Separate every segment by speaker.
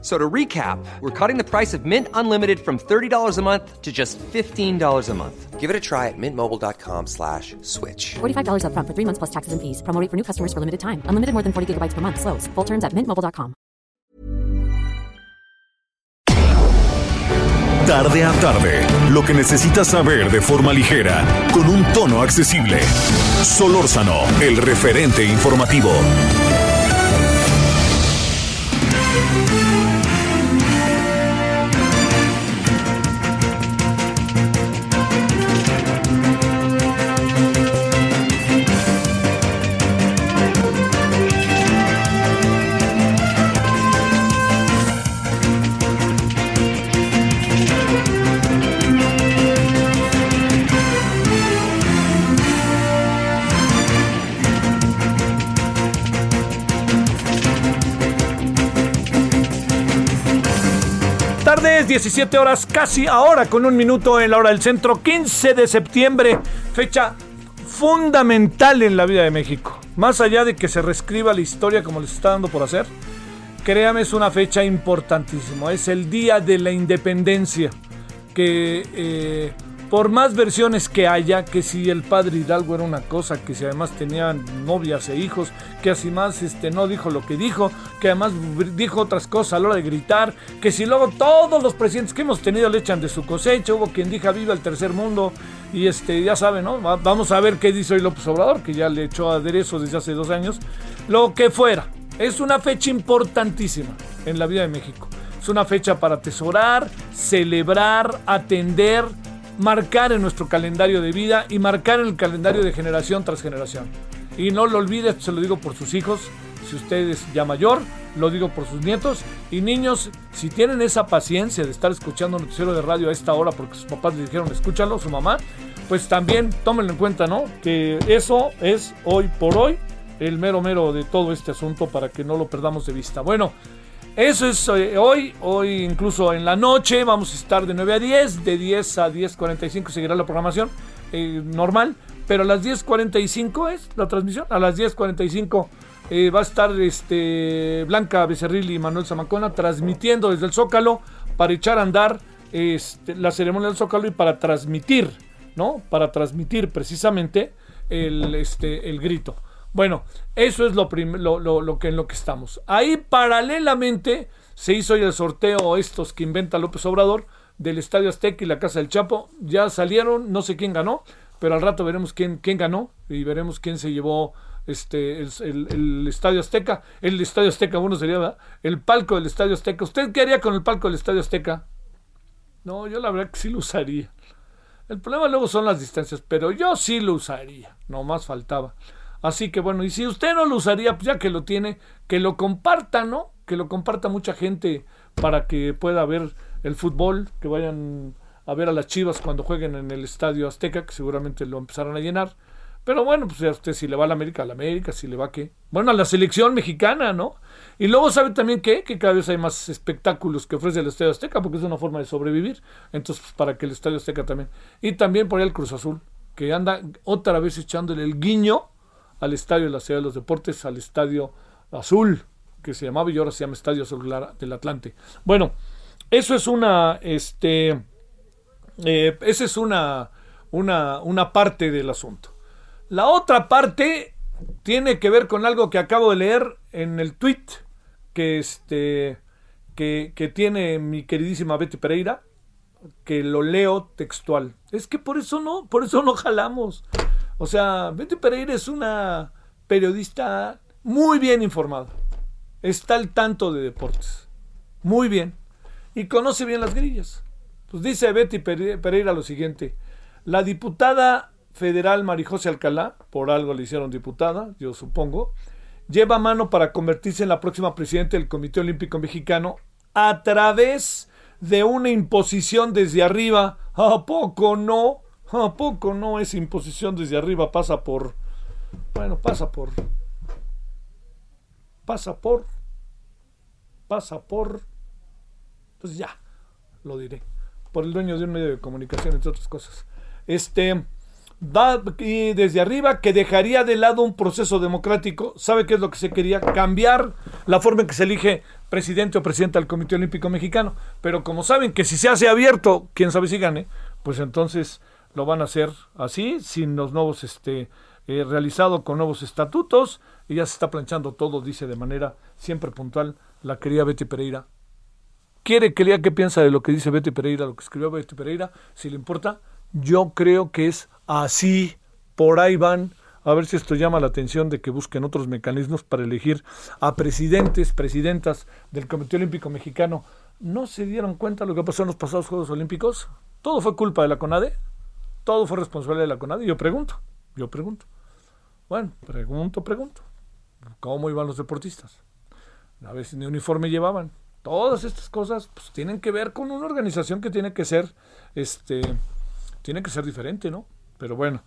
Speaker 1: So to recap, we're cutting the price of Mint Unlimited from $30 a month to just $15 a month.
Speaker 2: Give it a try at mintmobile.com slash switch.
Speaker 3: $45 upfront for three months plus taxes and fees. Promo rate for new customers for limited time. Unlimited more than 40 gigabytes per month. Slows. Full terms at mintmobile.com.
Speaker 4: Tarde a tarde, lo que necesitas saber de forma ligera, con un tono accesible. Solórzano, el referente informativo.
Speaker 5: 17 horas, casi ahora con un minuto en la hora del centro, 15 de septiembre, fecha fundamental en la vida de México. Más allá de que se reescriba la historia como les está dando por hacer, créame, es una fecha importantísima. Es el día de la independencia. Que eh, por más versiones que haya, que si el padre Hidalgo era una cosa, que si además tenía novias e hijos, que así más este, no dijo lo que dijo, que además dijo otras cosas a la hora de gritar, que si luego todos los presidentes que hemos tenido le echan de su cosecha, hubo quien diga viva el tercer mundo, y este, ya saben, ¿no? Vamos a ver qué dice hoy López Obrador, que ya le echó aderezo desde hace dos años, lo que fuera. Es una fecha importantísima en la vida de México. Es una fecha para atesorar, celebrar, atender, marcar en nuestro calendario de vida y marcar en el calendario de generación tras generación. Y no lo olvides, se lo digo por sus hijos, si usted es ya mayor, lo digo por sus nietos. Y niños, si tienen esa paciencia de estar escuchando un noticiero de radio a esta hora porque sus papás le dijeron escúchalo, su mamá, pues también tómenlo en cuenta, ¿no? Que eso es hoy por hoy el mero mero de todo este asunto para que no lo perdamos de vista. Bueno, eso es eh, hoy, hoy incluso en la noche vamos a estar de 9 a 10, de 10 a 10.45 seguirá la programación eh, normal, pero a las 10.45 es la transmisión, a las 10.45 eh, va a estar este, Blanca Becerril y Manuel Zamacona transmitiendo desde el Zócalo para echar a andar este, la ceremonia del Zócalo y para transmitir, ¿no? Para transmitir precisamente el, este, el grito. Bueno, eso es lo, lo, que en lo que estamos. Ahí paralelamente se hizo el sorteo estos que inventa López Obrador del Estadio Azteca y la Casa del Chapo. Ya salieron, no sé quién ganó, pero al rato veremos quién, quién ganó y veremos quién se llevó este el, Estadio Azteca. El Estadio Azteca, bueno sería, ¿verdad? El palco del Estadio Azteca. ¿Usted qué haría con el palco del Estadio Azteca? No, yo la verdad que sí lo usaría. El problema luego son las distancias, pero yo sí lo usaría, no más faltaba. Así que bueno, y si usted no lo usaría, pues ya que lo tiene, que lo comparta, ¿no? Que lo comparta mucha gente para que pueda ver el fútbol, que vayan a ver a las Chivas cuando jueguen en el Estadio Azteca, que seguramente lo empezarán a llenar. Pero bueno, pues ya usted si le va a la América, a la América, si le va a qué. Bueno, a la selección mexicana, ¿no? Y luego sabe también que, que cada vez hay más espectáculos que ofrece el Estadio Azteca, porque es una forma de sobrevivir. Entonces, pues, para que el Estadio Azteca también. Y también por ahí el Cruz Azul, que anda otra vez echándole el guiño al estadio de la Ciudad de los Deportes, al estadio Azul, que se llamaba y ahora se llama Estadio Azul del Atlante. Bueno, eso es una, este, eh, esa es una, una, una parte del asunto. La otra parte tiene que ver con algo que acabo de leer en el tweet que, este, que, que tiene mi queridísima Betty Pereira, que lo leo textual. Es que por eso no, por eso no jalamos. O sea, Betty Pereira es una periodista muy bien informada. Está al tanto de deportes. Muy bien. Y conoce bien las grillas. Pues dice Betty Pereira lo siguiente. La diputada federal Marijose Alcalá, por algo le hicieron diputada, yo supongo, lleva mano para convertirse en la próxima presidenta del Comité Olímpico Mexicano a través de una imposición desde arriba. ¿A poco no? ¿A poco no es imposición desde arriba? Pasa por... Bueno, pasa por... Pasa por... pasa por, pues ya, lo diré, por el dueño de un medio de comunicación, entre otras cosas. Este, va y desde arriba que dejaría de lado un proceso democrático. ¿Sabe qué es lo que se quería? Cambiar la forma en que se elige presidente o presidenta del Comité Olímpico Mexicano. Pero como saben que si se hace abierto, quién sabe si gane, pues entonces lo van a hacer así, sin los nuevos, este, eh, realizado con nuevos estatutos, y ya se está planchando todo, dice de manera siempre puntual la querida Betty Pereira. ¿Quiere que lea qué piensa de lo que dice Betty Pereira, lo que escribió Betty Pereira? Si le importa, yo creo que es así, por ahí van. A ver si esto llama la atención de que busquen otros mecanismos para elegir a presidentes, presidentas del Comité Olímpico Mexicano. ¿No se dieron cuenta de lo que pasó en los pasados Juegos Olímpicos? Todo fue culpa de la CONADE. Todo fue responsabilidad de la CONADE. Yo pregunto, yo pregunto. Bueno, pregunto, pregunto. ¿Cómo iban los deportistas? A veces ni uniforme llevaban. Todas estas cosas pues, tienen que ver con una organización que tiene que ser, este, tiene que ser diferente, ¿no? Pero bueno,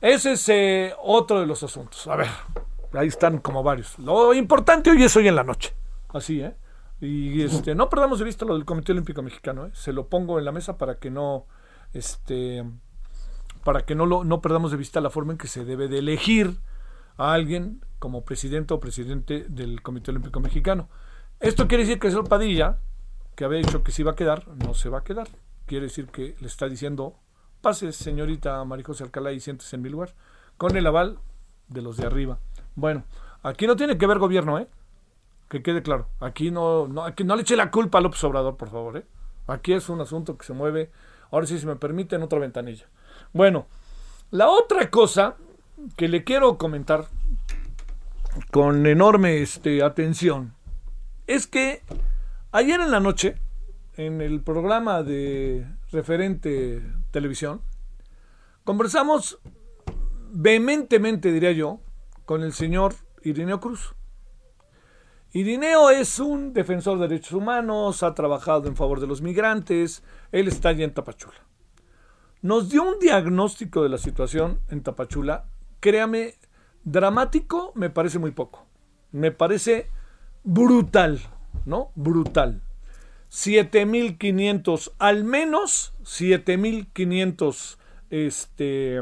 Speaker 5: ese es eh, otro de los asuntos. A ver, ahí están como varios. Lo importante hoy es hoy en la noche. Así, ¿eh? Y este, no perdamos de vista lo del Comité Olímpico Mexicano, ¿eh? Se lo pongo en la mesa para que no, este, para que no, lo, no perdamos de vista la forma en que se debe de elegir a alguien como presidente o presidente del Comité Olímpico Mexicano. Esto quiere decir que el Padilla, que había dicho que se iba a quedar, no se va a quedar. Quiere decir que le está diciendo, pase señorita María José Alcalá y siéntese en mi lugar, con el aval de los de arriba. Bueno, aquí no tiene que ver gobierno, ¿eh? Que quede claro. Aquí no, no, aquí no le eche la culpa a López Obrador, por favor, ¿eh? Aquí es un asunto que se mueve, ahora sí, si me permiten, otra ventanilla. Bueno, la otra cosa que le quiero comentar con enorme este, atención es que ayer en la noche, en el programa de referente televisión, conversamos vehementemente, diría yo, con el señor Irineo Cruz. Irineo es un defensor de derechos humanos, ha trabajado en favor de los migrantes, él está allí en Tapachula. Nos dio un diagnóstico de la situación en Tapachula, créame, dramático me parece muy poco. Me parece brutal, ¿no? Brutal. 7500, al menos 7500, este,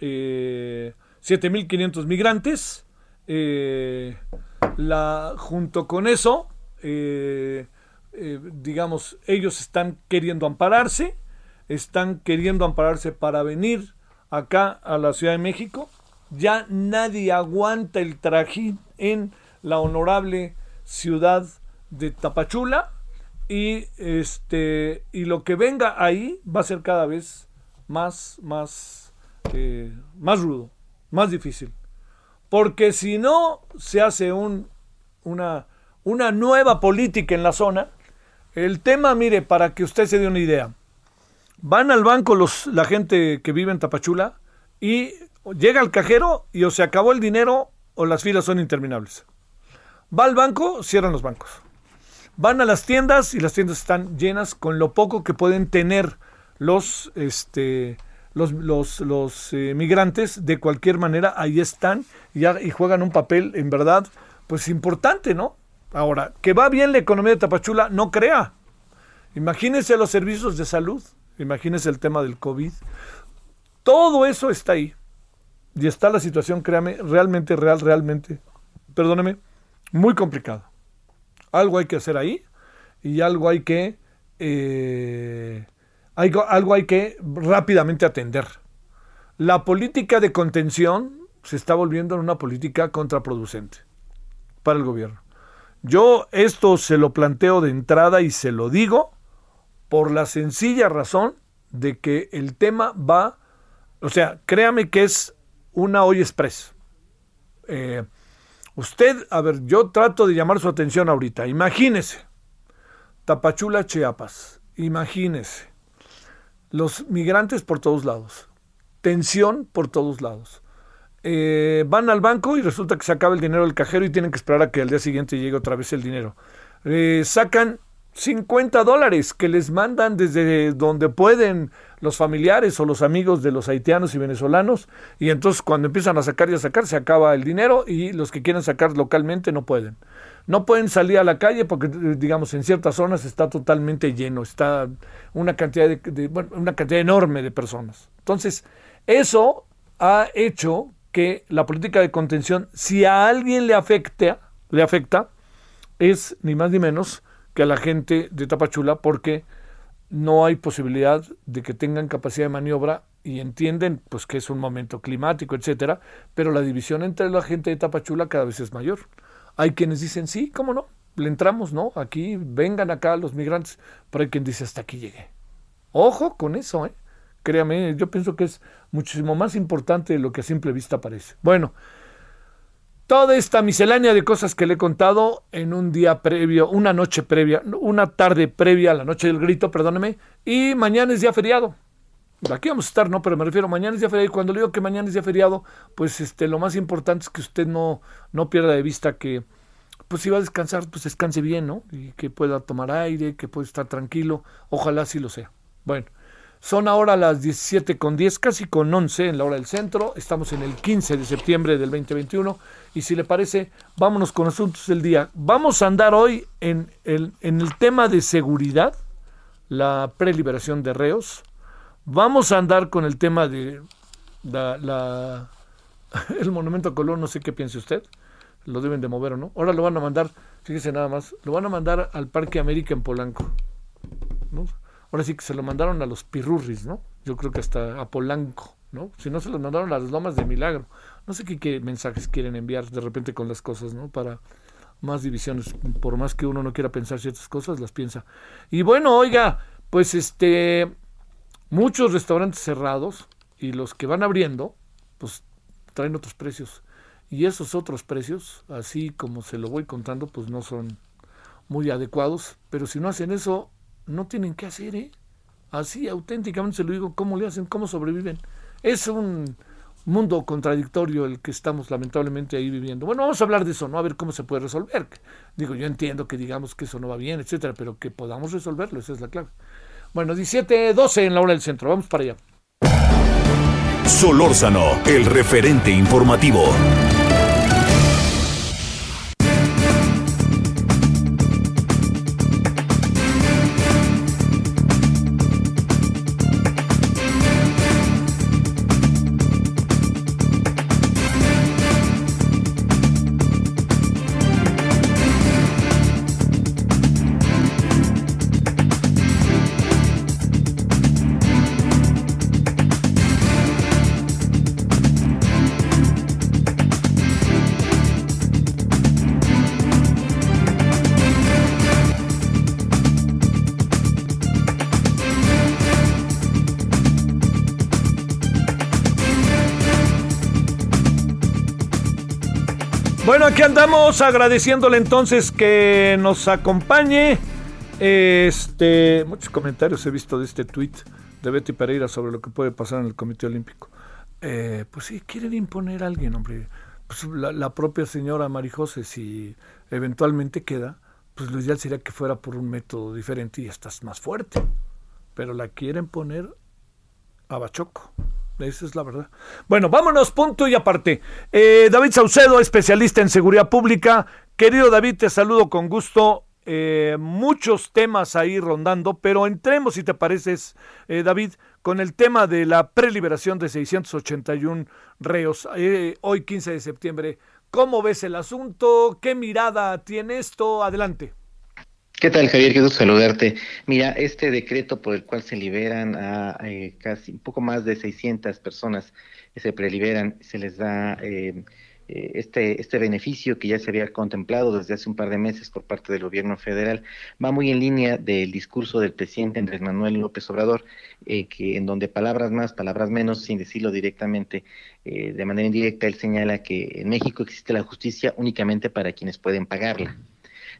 Speaker 5: eh, 7500 migrantes. Eh, la, junto con eso, eh, eh, digamos, ellos están queriendo ampararse, están queriendo ampararse para venir acá a la Ciudad de México. Ya nadie aguanta el trajín en la honorable ciudad de Tapachula y este y lo que venga ahí va a ser cada vez más más eh, más rudo más difícil porque si no se hace un, una, una nueva política en la zona el tema mire para que usted se dé una idea van al banco los la gente que vive en Tapachula y llega al cajero y o se acabó el dinero o las filas son interminables Va al banco, cierran los bancos. Van a las tiendas y las tiendas están llenas con lo poco que pueden tener los, este, los, los, eh, migrantes. De cualquier manera, ahí están y, y juegan un papel, en verdad, pues importante, ¿no? Ahora, que va bien la economía de Tapachula, no crea. Imagínense los servicios de salud, imagínense el tema del COVID. Todo eso está ahí. Y está la situación, créame, realmente, real, realmente, perdóneme, muy complicado. Algo hay que hacer ahí y algo hay que, eh, algo, algo hay que rápidamente atender. La política de contención se está volviendo en una política contraproducente para el gobierno. Yo esto se lo planteo de entrada y se lo digo por la sencilla razón de que el tema va, o sea, créame que es una hoy express. Eh, Usted, a ver, yo trato de llamar su atención ahorita. Imagínese, Tapachula, Chiapas. Imagínese. Los migrantes por todos lados. Tensión por todos lados. Eh, van al banco y resulta que se acaba el dinero del cajero y tienen que esperar a que al día siguiente llegue otra vez el dinero. Eh, sacan 50 dólares que les mandan desde donde pueden los familiares o los amigos de los haitianos y venezolanos y entonces cuando empiezan a sacar y a sacar se acaba el dinero y los que quieren sacar localmente no pueden. No pueden salir a la calle porque digamos en ciertas zonas está totalmente lleno, está una cantidad de, una cantidad enorme de personas. Entonces, eso ha hecho que la política de contención si a alguien le afecta, le afecta es ni más ni menos que a la gente de Tapachula porque no hay posibilidad de que tengan capacidad de maniobra y entienden pues que es un momento climático, etcétera, pero la división entre la gente de Tapachula cada vez es mayor. Hay quienes dicen, "Sí, cómo no, le entramos, ¿no? Aquí vengan acá los migrantes", pero hay quien dice, "Hasta aquí llegué." Ojo con eso, ¿eh? Créame, yo pienso que es muchísimo más importante de lo que a simple vista parece. Bueno, toda esta miscelánea de cosas que le he contado en un día previo, una noche previa, una tarde previa a la noche del grito, perdóneme, y mañana es día feriado. Aquí vamos a estar, no, pero me refiero, mañana es día feriado, y cuando le digo que mañana es día feriado, pues este, lo más importante es que usted no, no pierda de vista que, pues si va a descansar, pues descanse bien, ¿no? Y que pueda tomar aire, que pueda estar tranquilo, ojalá sí lo sea. Bueno. Son ahora las 17 con 10, casi con 11 en la hora del centro. Estamos en el 15 de septiembre del 2021. Y si le parece, vámonos con asuntos del día. Vamos a andar hoy en el, en el tema de seguridad, la preliberación de reos. Vamos a andar con el tema de la, el monumento a Colón, no sé qué piense usted. Lo deben de mover o no. Ahora lo van a mandar, fíjese nada más, lo van a mandar al Parque América en Polanco. ¿no? Ahora sí que se lo mandaron a los pirurris, ¿no? Yo creo que hasta a Polanco, ¿no? Si no se los mandaron a las lomas de Milagro. No sé qué, mensajes quieren enviar de repente con las cosas, ¿no? Para más divisiones, por más que uno no quiera pensar ciertas cosas, las piensa. Y bueno, oiga, pues este, muchos restaurantes cerrados y los que van abriendo, pues traen otros precios. Y esos otros precios, así como se lo voy contando, pues no son muy adecuados. Pero si no hacen eso, no tienen qué hacer, ¿eh? Así auténticamente se lo digo, ¿cómo le hacen? ¿Cómo sobreviven? Es un mundo contradictorio el que estamos lamentablemente ahí viviendo. Bueno, vamos a hablar de eso, ¿no? A ver cómo se puede resolver. Digo, yo entiendo que digamos que eso no va bien, etcétera, pero que podamos resolverlo, esa es la clave. Bueno, 17, 12 en la hora del centro, vamos para allá.
Speaker 4: Solórzano, el referente informativo.
Speaker 5: Aquí andamos agradeciéndole entonces que nos acompañe. Este, muchos comentarios he visto de este tweet de Betty Pereira sobre lo que puede pasar en el Comité Olímpico. Eh, pues sí, quieren imponer a alguien, hombre. Pues la, propia señora Marijose, si eventualmente queda, pues lo ideal sería que fuera por un método diferente y estás más fuerte. Pero la quieren poner a Bachoco. Esa es la verdad. Bueno, vámonos, punto y aparte. Eh, David Saucedo, especialista en seguridad pública. Querido David, te saludo con gusto. Eh, muchos temas ahí rondando, pero entremos, si te pareces, eh, David, con el tema de la preliberación de 681 reos. hoy, 15 de septiembre. ¿Cómo ves el asunto? ¿Qué mirada tiene esto? Adelante.
Speaker 6: ¿Qué tal, Javier? Quiero saludarte. Mira, este decreto por el cual se liberan a eh, casi un poco más de 600 personas que se preliberan, se les da eh, eh, este, este beneficio que ya se había contemplado desde hace un par de meses por parte del gobierno federal, va muy en línea del discurso del presidente Andrés Manuel López Obrador, que en donde palabras más, palabras menos, sin decirlo directamente, de manera indirecta, él señala que en México existe la justicia únicamente para quienes pueden pagarla.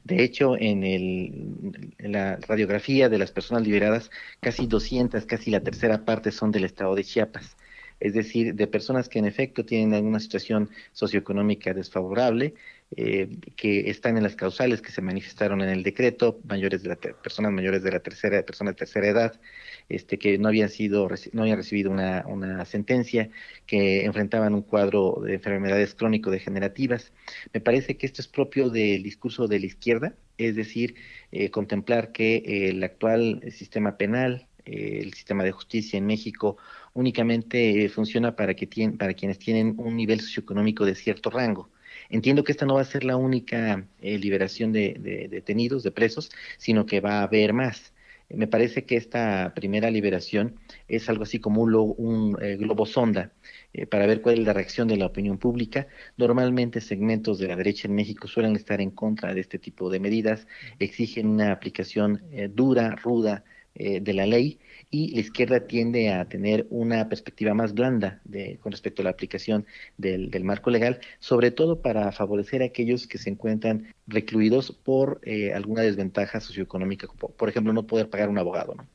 Speaker 6: De hecho, en, el, la radiografía de las personas liberadas, casi 200, casi la tercera parte son del estado de Chiapas. Es decir, de personas que en efecto tienen alguna situación socioeconómica desfavorable, eh, que están en las causales que se manifestaron en el decreto, mayores de la personas mayores de la tercera, personas de tercera edad, este, que no habían sido, no habían recibido una, una sentencia, que enfrentaban un cuadro de enfermedades crónico-degenerativas. Me parece que esto es propio del discurso de la izquierda, es decir, eh, contemplar que el actual sistema penal, eh, el sistema de justicia en México únicamente funciona para, que para quienes tienen un nivel socioeconómico de cierto rango. Entiendo que esta no va a ser la única eh, liberación de, detenidos, de presos, sino que va a haber más. Me parece que esta primera liberación es algo así como un, un eh, globo sonda eh, para ver cuál es la reacción de la opinión pública. Normalmente segmentos de la derecha en México suelen estar en contra de este tipo de medidas, exigen una aplicación dura, ruda de la ley y la izquierda tiende a tener una perspectiva más blanda con respecto a la aplicación del, marco legal, sobre todo para favorecer a aquellos que se encuentran recluidos por eh, alguna desventaja socioeconómica, por ejemplo, no poder pagar un abogado. ¿no?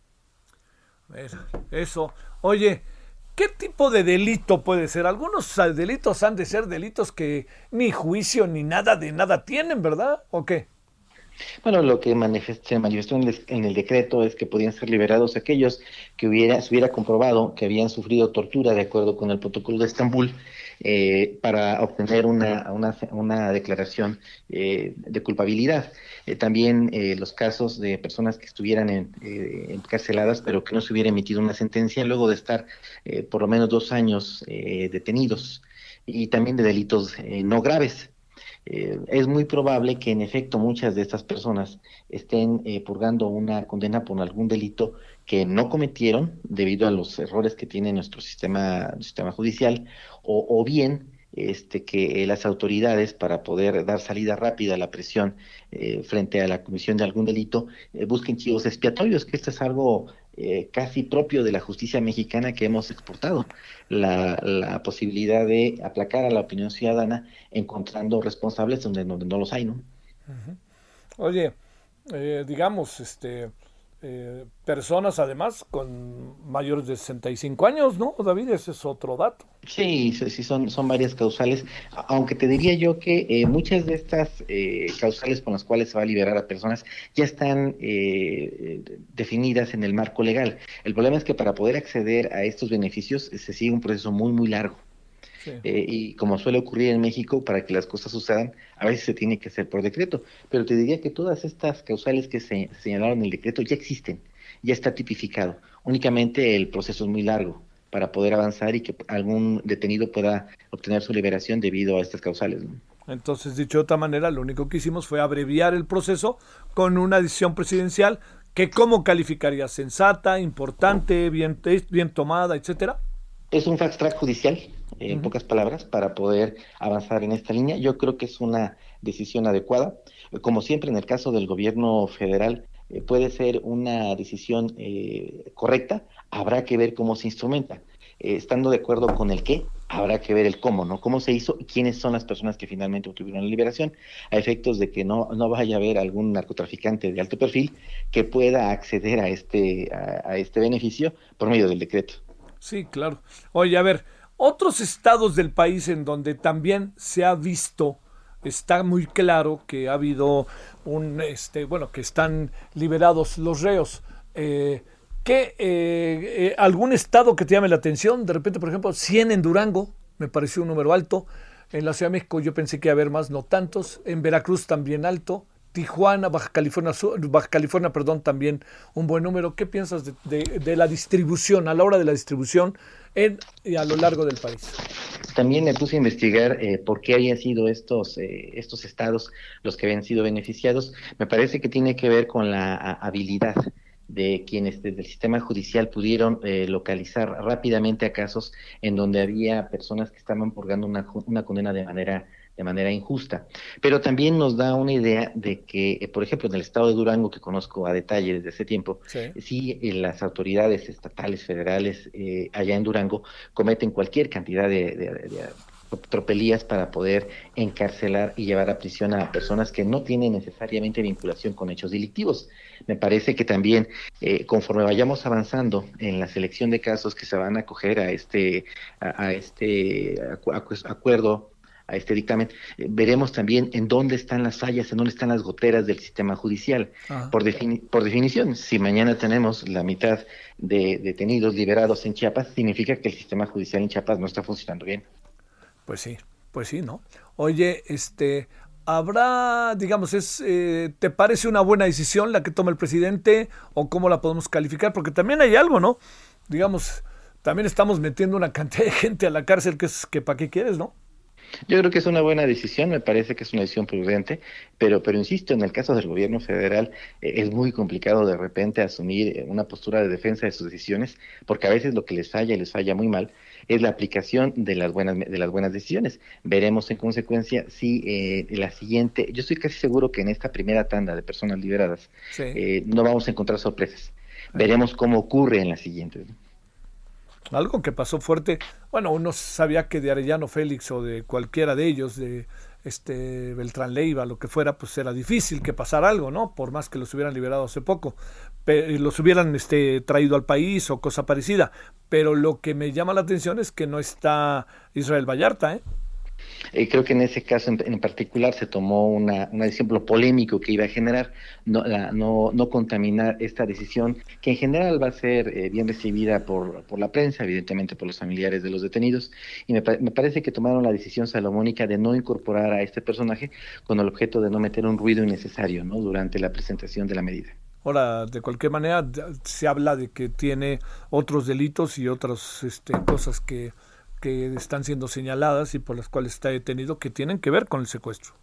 Speaker 5: Eso. Oye, ¿Qué tipo de delito puede ser? Algunos delitos han de ser delitos que ni juicio ni nada de nada tienen, ¿verdad? ¿O qué?
Speaker 6: Bueno, lo que se manifestó en el, decreto es que podían ser liberados aquellos que hubiera, se hubiera comprobado que habían sufrido tortura de acuerdo con el protocolo de Estambul eh, para obtener una, una, declaración eh, de culpabilidad. Eh, también los casos de personas que estuvieran en, encarceladas pero que no se hubiera emitido una sentencia luego de estar por lo menos dos años detenidos y también de delitos no graves. Eh, es muy probable que en efecto muchas de estas personas estén eh, purgando una condena por algún delito que no cometieron debido a los errores que tiene nuestro sistema, sistema judicial, o, bien este, que las autoridades, para poder dar salida rápida a la presión eh, frente a la comisión de algún delito, busquen chivos expiatorios, que esto es algo eh, casi propio de la justicia mexicana que hemos exportado, la, la, posibilidad de aplacar a la opinión ciudadana encontrando responsables donde, no los hay, ¿no?
Speaker 5: Oye, eh, digamos, este, eh, personas además con mayores de 65 años, ¿no, David? Ese es otro dato.
Speaker 6: Sí, sí, son, son varias causales, aunque te diría yo que eh, muchas de estas eh, causales con las cuales se va a liberar a personas ya están definidas en el marco legal. El problema es que para poder acceder a estos beneficios se sigue un proceso muy, muy largo. Eh, y como suele ocurrir en México, para que las cosas sucedan, a veces se tiene que hacer por decreto. Pero te diría que todas estas causales que se señalaron en el decreto ya existen, ya está tipificado. Únicamente el proceso es muy largo para poder avanzar y que algún detenido pueda obtener su liberación debido a estas causales.
Speaker 5: Entonces, dicho de otra manera, lo único que hicimos fue abreviar el proceso con una decisión presidencial que cómo calificaría sensata, importante, bien, bien tomada, etcétera.
Speaker 6: Es un fast track judicial en pocas palabras, para poder avanzar en esta línea. Yo creo que es una decisión adecuada. Como siempre, en el caso del gobierno federal, eh, puede ser una decisión eh, correcta, habrá que ver cómo se instrumenta. Eh, estando de acuerdo con el qué, habrá que ver el cómo, ¿no? Cómo se hizo y quiénes son las personas que finalmente obtuvieron la liberación, a efectos de que no, no vaya a haber algún narcotraficante de alto perfil que pueda acceder a este, a este beneficio por medio del decreto.
Speaker 5: Sí, claro. Oye, a ver, otros estados del país en donde también se ha visto, está muy claro que ha habido un, este, bueno, que están liberados los reos. Eh, ¿Qué, eh, eh, ¿Algún estado que te llame la atención? De repente, por ejemplo, 100 en Durango, me pareció un número alto. En la Ciudad de México yo pensé que iba a haber más, no tantos. En Veracruz también alto. Tijuana, Baja California, Baja California, perdón, también un buen número. ¿Qué piensas de, la distribución, a la hora de la distribución en, a lo largo del país?
Speaker 6: También me puse a investigar eh, por qué habían sido estos, eh, estos estados los que habían sido beneficiados. Me parece que tiene que ver con la habilidad de quienes desde el sistema judicial pudieron eh, localizar rápidamente a casos en donde había personas que estaban purgando una, una condena de manera de manera injusta. Pero también nos da una idea de que, eh, por ejemplo, en el estado de Durango, que conozco a detalle desde hace tiempo, sí, eh, las autoridades estatales, federales, eh, allá en Durango, cometen cualquier cantidad de, tropelías para poder encarcelar y llevar a prisión a personas que no tienen necesariamente vinculación con hechos delictivos. Me parece que también eh, conforme vayamos avanzando en la selección de casos que se van a acoger a este a, este acuerdo a este dictamen, eh, veremos también en dónde están las fallas, en dónde están las goteras del sistema judicial. Ah. Por, por definición, si mañana tenemos la mitad de detenidos liberados en Chiapas, significa que el sistema judicial en Chiapas no está funcionando bien.
Speaker 5: Pues sí, pues sí, ¿no? Oye, este, habrá, digamos, es, eh, ¿te parece una buena decisión la que toma el presidente o cómo la podemos calificar? Porque también hay algo, ¿no? Digamos, también estamos metiendo una cantidad de gente a la cárcel que es que para qué quieres, ¿no?
Speaker 6: Yo creo que es una buena decisión, me parece que es una decisión prudente, pero, pero insisto, en el caso del gobierno federal eh, es muy complicado de repente asumir eh, una postura de defensa de sus decisiones, porque a veces lo que les falla y les falla muy mal es la aplicación de las buenas de las buenas decisiones. Veremos en consecuencia si eh, la siguiente, yo estoy casi seguro que en esta primera tanda de personas liberadas no vamos a encontrar sorpresas. Veremos cómo ocurre en las siguientes.
Speaker 5: Algo que pasó fuerte, bueno, uno sabía que de Arellano Félix o de cualquiera de ellos, de este Beltrán Leiva, lo que fuera, pues era difícil que pasara algo, ¿no? Por más que los hubieran liberado hace poco, los hubieran este, traído al país o cosa parecida. Pero lo que me llama la atención es que no está Israel Vallarta, ¿eh?
Speaker 6: Eh, creo que en ese caso en, particular se tomó una, un ejemplo polémico que iba a generar no, no, no, contaminar esta decisión, que en general va a ser eh, bien recibida por, por, la prensa, evidentemente por los familiares de los detenidos, y me, parece que tomaron la decisión salomónica de no incorporar a este personaje con el objeto de no meter un ruido innecesario durante la presentación de la medida.
Speaker 5: Ahora, de cualquier manera, se habla de que tiene otros delitos y otras este, cosas que que están siendo señaladas y por las cuales está detenido que tienen que ver con el secuestro.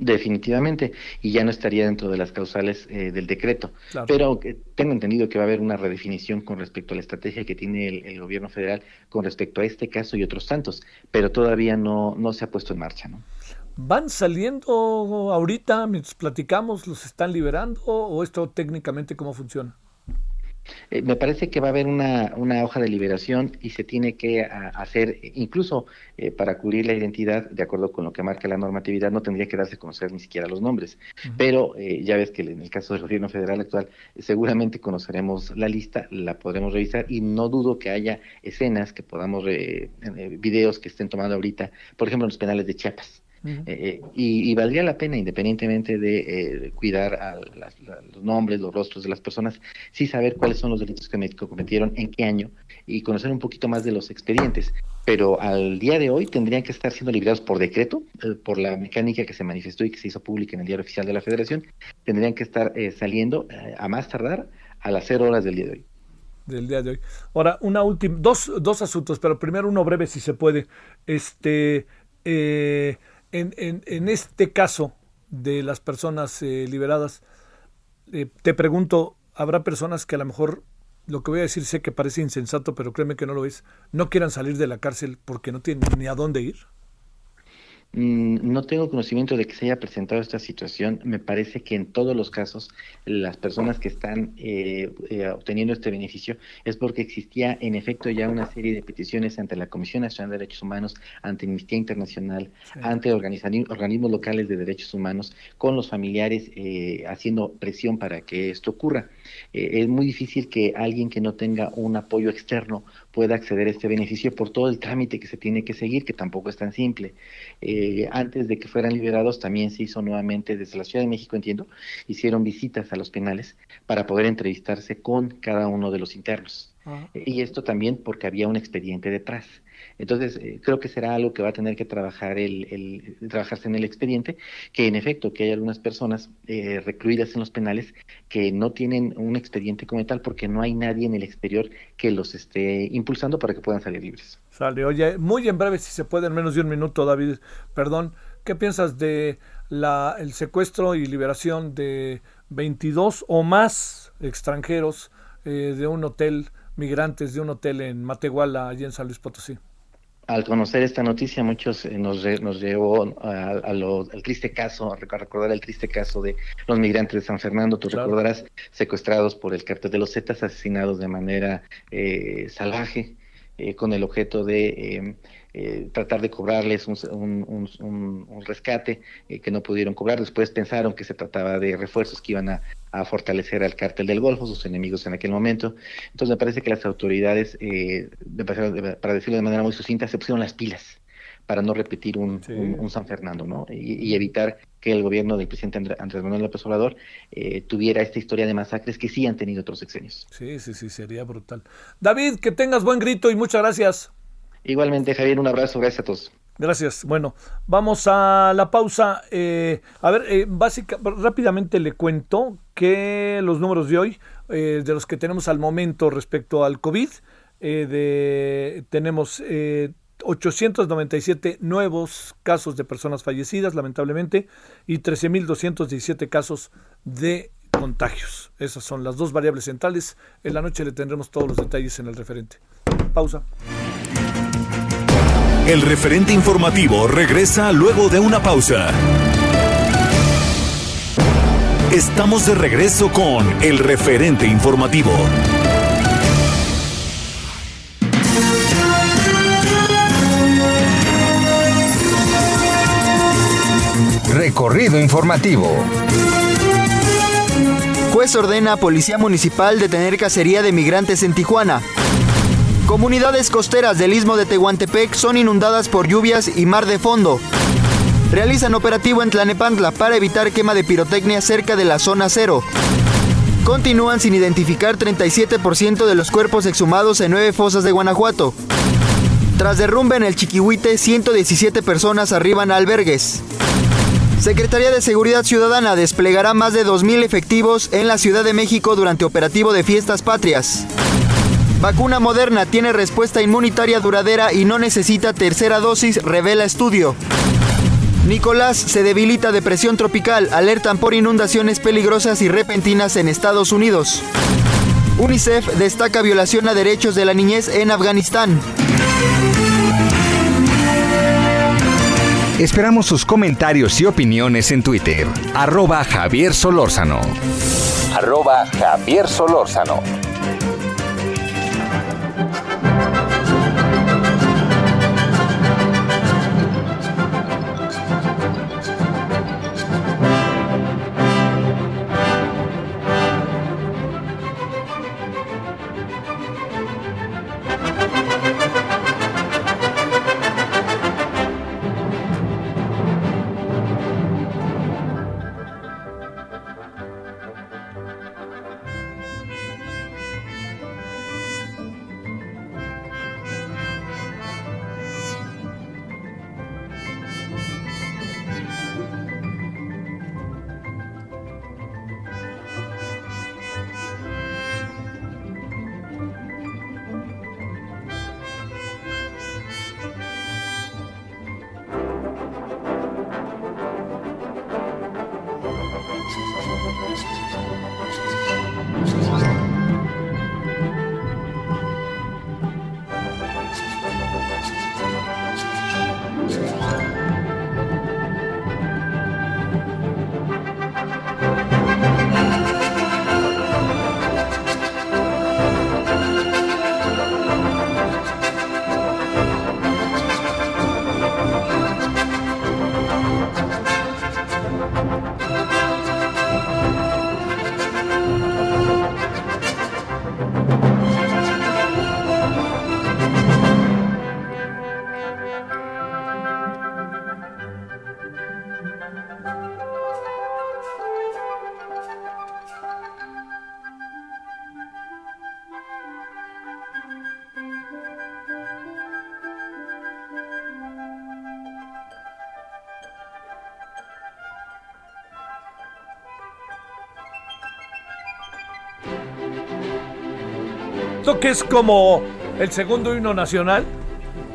Speaker 6: Definitivamente, y ya no estaría dentro de las causales eh, del decreto. Pero tengo entendido que va a haber una redefinición con respecto a la estrategia que tiene el, gobierno federal con respecto a este caso y otros tantos, pero todavía no, no se ha puesto en marcha. ¿no?
Speaker 5: ¿Van saliendo ahorita mientras platicamos, los están liberando o esto técnicamente cómo funciona?
Speaker 6: Eh, me parece que va a haber una, una, hoja de liberación y se tiene que hacer, incluso eh, para cubrir la identidad, de acuerdo con lo que marca la normatividad, no tendría que darse a conocer ni siquiera los nombres. Pero eh, ya ves que en el caso del gobierno federal actual, seguramente conoceremos la lista, la podremos revisar y no dudo que haya escenas que podamos, videos que estén tomando ahorita, por ejemplo, en los penales de Chiapas. Eh, eh, y, valdría la pena, independientemente de eh, cuidar a los nombres, los rostros de las personas, sí saber cuáles son los delitos que cometieron, en qué año, y conocer un poquito más de los expedientes. Pero al día de hoy tendrían que estar siendo liberados por decreto, por la mecánica que se manifestó y que se hizo pública en el diario oficial de la Federación, tendrían que estar saliendo a más tardar a las cero horas del día de hoy
Speaker 5: del día de hoy. Ahora, una última, dos, dos asuntos, pero primero uno breve si se puede. Este, eh, en, en, este caso de las personas eh, liberadas, eh, te pregunto, ¿habrá personas que a lo mejor, lo que voy a decir sé que parece insensato, pero créeme que no lo es, no quieran salir de la cárcel porque no tienen ni a dónde ir?
Speaker 6: Mm, no tengo conocimiento de que se haya presentado esta situación. Me parece que en todos los casos las personas que están eh, eh, obteniendo este beneficio es porque existía en efecto ya una serie de peticiones ante la Comisión Nacional de Derechos Humanos, ante Amnistía Internacional, ante organismos locales de derechos humanos, con los familiares eh, haciendo presión para que esto ocurra. Es muy difícil que alguien que no tenga un apoyo externo pueda acceder a este beneficio por todo el trámite que se tiene que seguir, que tampoco es tan simple. Eh, antes de que fueran liberados, también se hizo nuevamente desde la Ciudad de México, entiendo, hicieron visitas a los penales para poder entrevistarse con cada uno de los internos. Ah. Y esto también porque había un expediente detrás. Entonces, eh, creo que será algo que va a tener que trabajar el, trabajarse en el expediente, que en efecto, que hay algunas personas eh, recluidas en los penales que no tienen un expediente como tal porque no hay nadie en el exterior que los esté impulsando para que puedan salir libres.
Speaker 5: Sale, oye, muy en breve, si se puede, en menos de un minuto, David, perdón, ¿qué piensas de la, el secuestro y liberación de 22 o más extranjeros eh, de un hotel, migrantes de un hotel en Matehuala, allí en San Luis Potosí?
Speaker 6: Al conocer esta noticia, muchos eh, nos, nos llevó a, al triste caso, a recordar el triste caso de los migrantes de San Fernando. Tú recordarás, secuestrados por el cartel de los Zetas, asesinados de manera eh, salvaje, eh, con el objeto de eh, tratar de cobrarles un, rescate que no pudieron cobrar. Después pensaron que se trataba de refuerzos que iban a, fortalecer al cártel del Golfo, sus enemigos en aquel momento. Entonces me parece que las autoridades, para decirlo de manera muy sucinta, se pusieron las pilas para no repetir un, San Fernando, ¿no? Y, evitar que el gobierno del presidente Andrés Manuel López Obrador eh, tuviera esta historia de masacres que sí han tenido otros sexenios.
Speaker 5: Sí, sí, sí, sería brutal. David, que tengas buen grito y muchas gracias.
Speaker 6: Igualmente, Javier, un abrazo, gracias a todos.
Speaker 5: Gracias. Bueno, vamos a la pausa. Eh, a ver, eh, básica, rápidamente le cuento que los números de hoy, de los que tenemos al momento respecto al COVID, de, tenemos 897 nuevos casos de personas fallecidas, lamentablemente, y 13.217 casos de contagios. Esas son las dos variables centrales. En la noche le tendremos todos los detalles en el referente. Pausa.
Speaker 4: El referente informativo regresa luego de una pausa. Estamos de regreso con el referente informativo.
Speaker 7: Recorrido informativo.
Speaker 8: Juez ordena a Policía Municipal detener cacería de migrantes en Tijuana. Comunidades costeras del istmo de Tehuantepec son inundadas por lluvias y mar de fondo. Realizan operativo en Tlanepantla para evitar quema de pirotecnia cerca de la zona cero. Continúan sin identificar 37% de los cuerpos exhumados en nueve fosas de Guanajuato. Tras derrumbe en el Chiquihuite, 117 personas arriban a albergues. Secretaría de Seguridad Ciudadana desplegará más de 2.000 efectivos en la Ciudad de México durante operativo de fiestas patrias. Vacuna moderna tiene respuesta inmunitaria duradera y no necesita tercera dosis, revela estudio. Nicolás se debilita de presión tropical, alertan por inundaciones peligrosas y repentinas en Estados Unidos. UNICEF destaca violación a derechos de la niñez en Afganistán.
Speaker 7: Esperamos sus comentarios y opiniones en Twitter. Arroba Javier Solórzano. Arroba Javier Solórzano.
Speaker 5: Que es como el segundo himno nacional,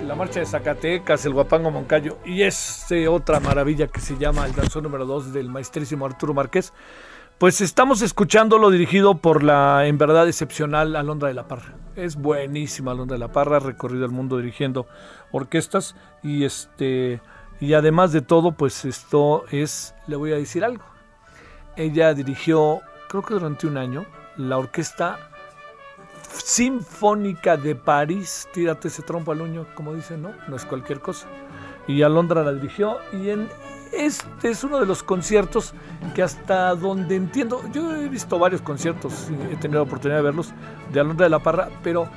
Speaker 5: la marcha de Zacatecas, el Guapango Moncayo y este otra maravilla que se llama el danzón número 2 del maestrísimo Arturo Márquez, pues estamos escuchándolo dirigido por la en verdad excepcional Alondra de la Parra. Es buenísima Alondra de la Parra, ha recorrido el mundo dirigiendo orquestas y este y además de todo, pues esto es, le voy a decir algo. Ella dirigió, creo que durante un año, la orquesta Sinfónica de París. Tírate ese trompo al uño, como dicen, ¿no? No es cualquier cosa. Y Alondra la dirigió. Y en este es uno de los conciertos que hasta donde entiendo, yo he visto varios conciertos, he tenido la oportunidad de verlos, de Alondra de la Parra, pero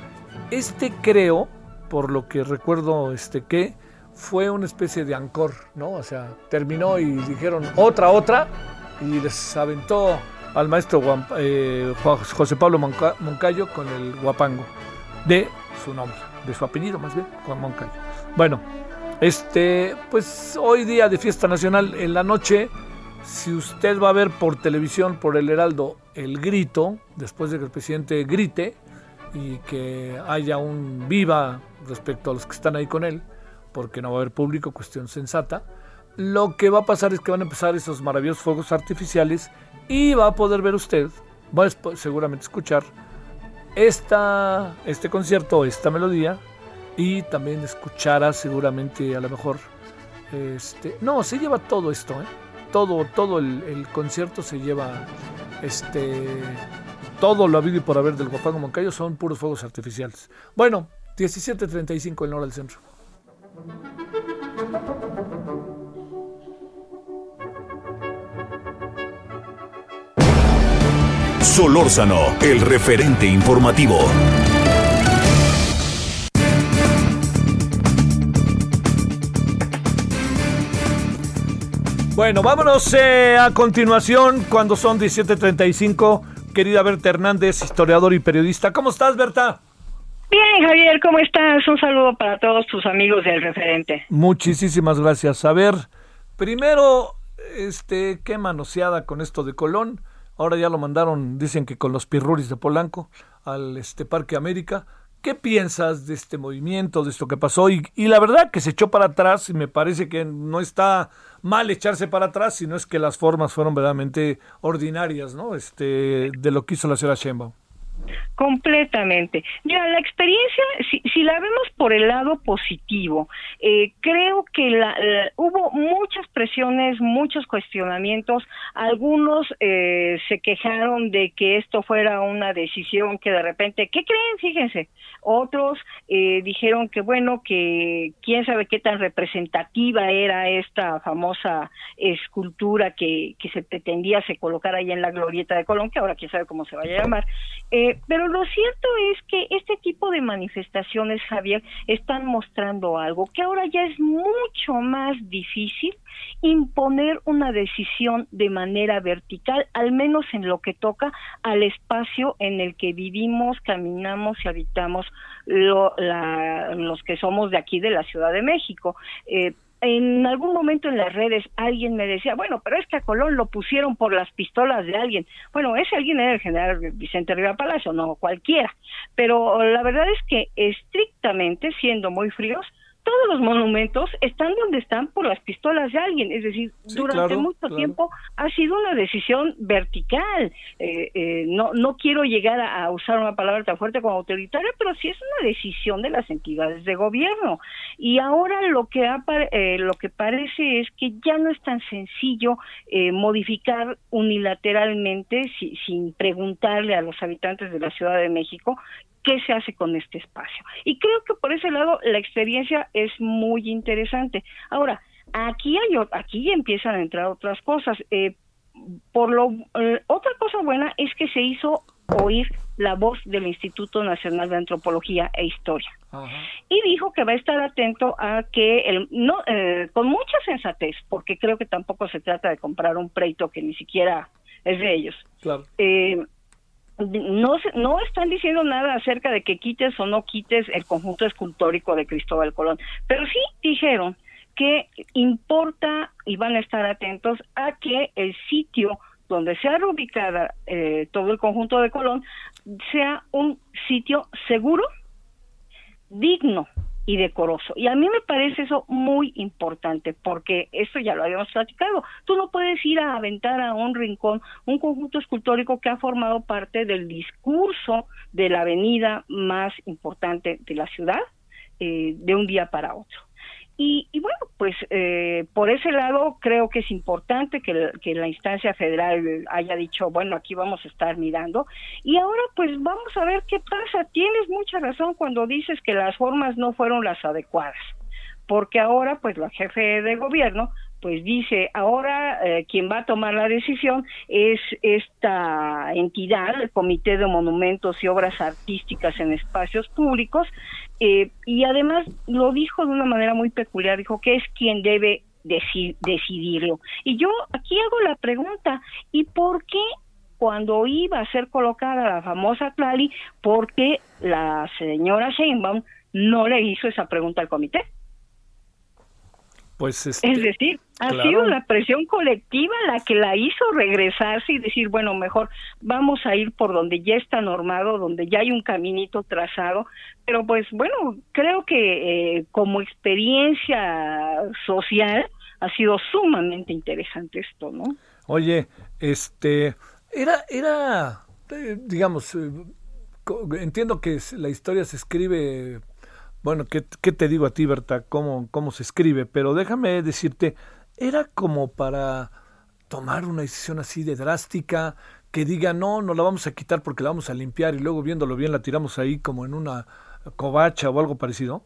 Speaker 5: este creo, por lo que recuerdo, este que fue una especie de ancor, ¿no? O sea, terminó y dijeron otra, otra, y les aventó al maestro eh, José Pablo Moncayo con el guapango de su nombre, de su apellido más bien, Juan Moncayo. Bueno, este, pues hoy día de fiesta nacional en la noche, si usted va a ver por televisión, por el Heraldo, el grito, después de que el presidente grite y que haya un viva respecto a los que están ahí con él, porque no va a haber público, cuestión sensata. Lo que va a pasar es que van a empezar esos maravillosos fuegos artificiales y va a poder ver usted, va a seguramente escuchar esta, este concierto, esta melodía y también escuchará seguramente a lo mejor este no se lleva todo esto ¿eh? todo todo el, concierto se lleva este todo lo habido y por haber del Guapango Moncayo son puros fuegos artificiales bueno 17.35 en hora del centro
Speaker 4: Solórzano, el referente informativo.
Speaker 5: Bueno, vámonos eh, a continuación cuando son 17.35. Querida Berta Hernández, historiador y periodista. ¿Cómo estás, Berta?
Speaker 9: Bien, Javier, ¿cómo estás? Un saludo para todos tus amigos del referente.
Speaker 5: Muchísimas gracias. A ver, primero, este, qué manoseada con esto de Colón. Ahora ya lo mandaron, dicen que con los pirruris de Polanco, al este Parque América. ¿Qué piensas de este movimiento, de esto que pasó? Y, y, la verdad que se echó para atrás y me parece que no está mal echarse para atrás, sino es que las formas fueron verdaderamente ordinarias, ¿no? Este, de lo que hizo la señora Sheinbaum.
Speaker 9: Completamente. Ya, la experiencia, si, si, la vemos por el lado positivo, eh, creo que la, hubo muchas presiones, muchos cuestionamientos. Algunos eh, se quejaron de que esto fuera una decisión que de repente, ¿qué creen? Fíjense. Otros eh, dijeron que, bueno, que quién sabe qué tan representativa era esta famosa escultura que, que se pretendía se colocar ahí en la glorieta de Colón, que ahora quién sabe cómo se vaya a llamar. Eh, pero lo cierto es que este tipo de manifestaciones, Javier, están mostrando algo, que ahora ya es mucho más difícil imponer una decisión de manera vertical, al menos en lo que toca al espacio en el que vivimos, caminamos y habitamos los que somos de aquí de la Ciudad de México. Eh, en algún momento en las redes alguien me decía, bueno, pero es que a Colón lo pusieron por las pistolas de alguien. Bueno, ese alguien era el general Vicente Riva Palacio, no cualquiera. Pero la verdad es que estrictamente, siendo muy fríos, todos los monumentos están donde están por las pistolas de alguien, es decir, durante mucho tiempo ha sido una decisión vertical. Eh, eh, no, no quiero llegar a, usar una palabra tan fuerte como autoritaria, pero sí es una decisión de las entidades de gobierno. Y ahora lo que, eh, lo que parece es que ya no es tan sencillo modificar unilateralmente sin preguntarle a los habitantes de la Ciudad de México qué se hace con este espacio. Y creo que por ese lado la experiencia es muy interesante. Ahora, aquí hay aquí empiezan a entrar otras cosas. Eh, por lo eh, otra cosa buena es que se hizo oír la voz del Instituto Nacional de Antropología e Historia y dijo que va a estar atento a que el no eh, con mucha sensatez porque creo que tampoco se trata de comprar un preito que ni siquiera es de ellos
Speaker 5: claro
Speaker 9: no, no están diciendo nada acerca de que quites o no quites el conjunto escultórico de Cristóbal Colón, pero sí dijeron que importa y van a estar atentos a que el sitio donde sea ubicada eh, todo el conjunto de Colón sea un sitio seguro, digno y decoroso. Y a mí me parece eso muy importante, porque esto ya lo habíamos platicado. Tú no puedes ir a aventar a un rincón un conjunto escultórico que ha formado parte del discurso de la avenida más importante de la ciudad eh, de un día para otro. Y, bueno, pues eh, por ese lado creo que es importante que, que, la instancia federal haya dicho, bueno, aquí vamos a estar mirando. Y ahora pues vamos a ver qué pasa. Tienes mucha razón cuando dices que las formas no fueron las adecuadas, porque ahora pues la jefe de gobierno pues dice, ahora eh, quien va a tomar la decisión es esta entidad, el Comité de Monumentos y Obras Artísticas en Espacios Públicos, eh, y además lo dijo de una manera muy peculiar, dijo que es quien debe decidirlo. Y yo aquí hago la pregunta, ¿y por qué cuando iba a ser colocada la famosa Tlali, por qué la señora Sheinbaum no le hizo esa pregunta al comité?
Speaker 5: Pues
Speaker 9: es decir, ha sido la presión colectiva la que la hizo regresarse y decir, bueno, mejor vamos a ir por donde ya está normado, donde ya hay un caminito trazado. Pero pues bueno, creo que eh, como experiencia social ha sido sumamente interesante esto, ¿no?
Speaker 5: Oye, este, era, era, eh, digamos, eh, entiendo que la historia se escribe bueno, ¿qué, te digo a ti, Berta? ¿Cómo, ¿Cómo se escribe? Pero déjame decirte, era como para tomar una decisión así de drástica, que diga, no, no la vamos a quitar porque la vamos a limpiar y luego viéndolo bien la tiramos ahí como en una covacha o algo parecido?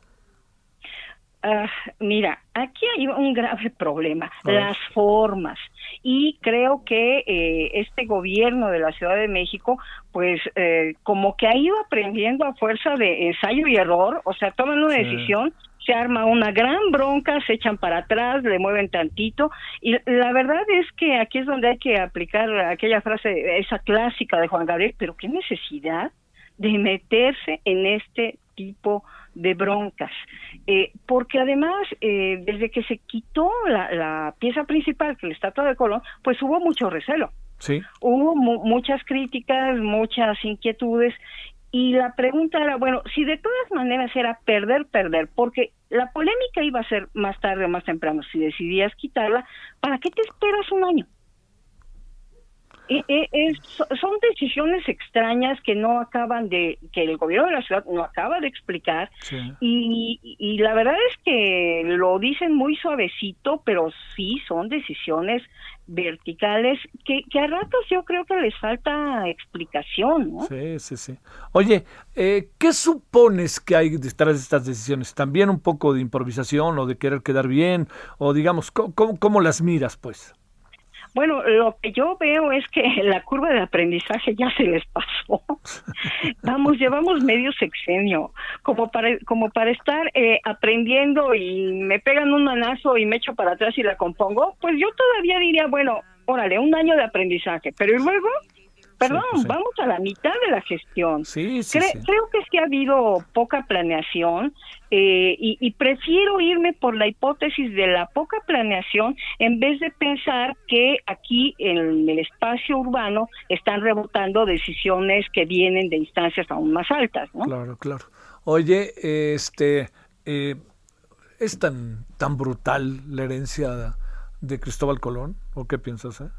Speaker 9: Ah, mira, aquí hay un grave problema, las formas. Y creo que eh, este gobierno de la Ciudad de México, pues eh, como que ha ido aprendiendo a fuerza de ensayo y error, o sea, toman una decisión, se arma una gran bronca, se echan para atrás, le mueven tantito. Y la verdad es que aquí es donde hay que aplicar aquella frase, esa clásica de Juan Gabriel, pero qué necesidad de meterse en este tipo de broncas, eh, porque además eh, desde que se quitó la, pieza principal, que la estatua de Colón, pues hubo mucho recelo.
Speaker 5: Sí.
Speaker 9: Hubo muchas críticas, muchas inquietudes y la pregunta era, bueno, si de todas maneras era perder, perder, porque la polémica iba a ser más tarde o más temprano, si decidías quitarla, ¿para qué te esperas un año? Son decisiones extrañas que no acaban de, que el gobierno de la ciudad no acaba de explicar y, y, la verdad es que lo dicen muy suavecito, pero sí son decisiones verticales que, que a ratos yo creo que les falta explicación. ¿no?
Speaker 5: Sí, sí, sí. Oye, eh, ¿qué supones que hay detrás de estas decisiones? ¿También un poco de improvisación o de querer quedar bien? O digamos, ¿cómo, cómo las miras pues?
Speaker 9: Bueno, lo que yo veo es que la curva de aprendizaje ya se les pasó. Vamos, llevamos medio sexenio, como para, como para estar eh, aprendiendo y me pegan un manazo y me echo para atrás y la compongo, pues yo todavía diría, bueno, órale, un año de aprendizaje, pero y luego Perdón, pues vamos a la mitad de la gestión.
Speaker 5: Sí,
Speaker 9: Creo que es que ha habido poca planeación eh, y, prefiero irme por la hipótesis de la poca planeación en vez de pensar que aquí en el espacio urbano están rebotando decisiones que vienen de instancias aún más altas, ¿no?
Speaker 5: Claro, claro. Oye, este, eh, ¿es tan, tan brutal la herencia de Cristóbal Colón? ¿O qué piensas? Eh?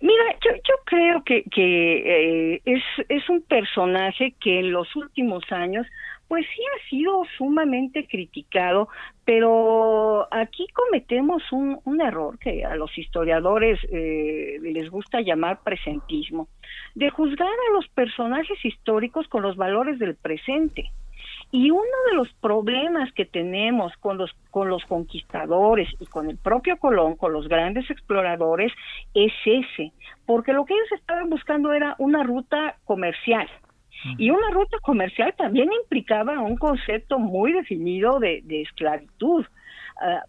Speaker 9: Mira, yo, yo creo que, eh, es, es un personaje que en los últimos años pues sí ha sido sumamente criticado, pero aquí cometemos un, un error que a los historiadores eh, les gusta llamar presentismo, de juzgar a los personajes históricos con los valores del presente. Y uno de los problemas que tenemos con los, con los conquistadores y con el propio Colón, con los grandes exploradores, es ese, porque lo que ellos estaban buscando era una ruta comercial. Y una ruta comercial también implicaba un concepto muy definido de, de esclavitud. Ah,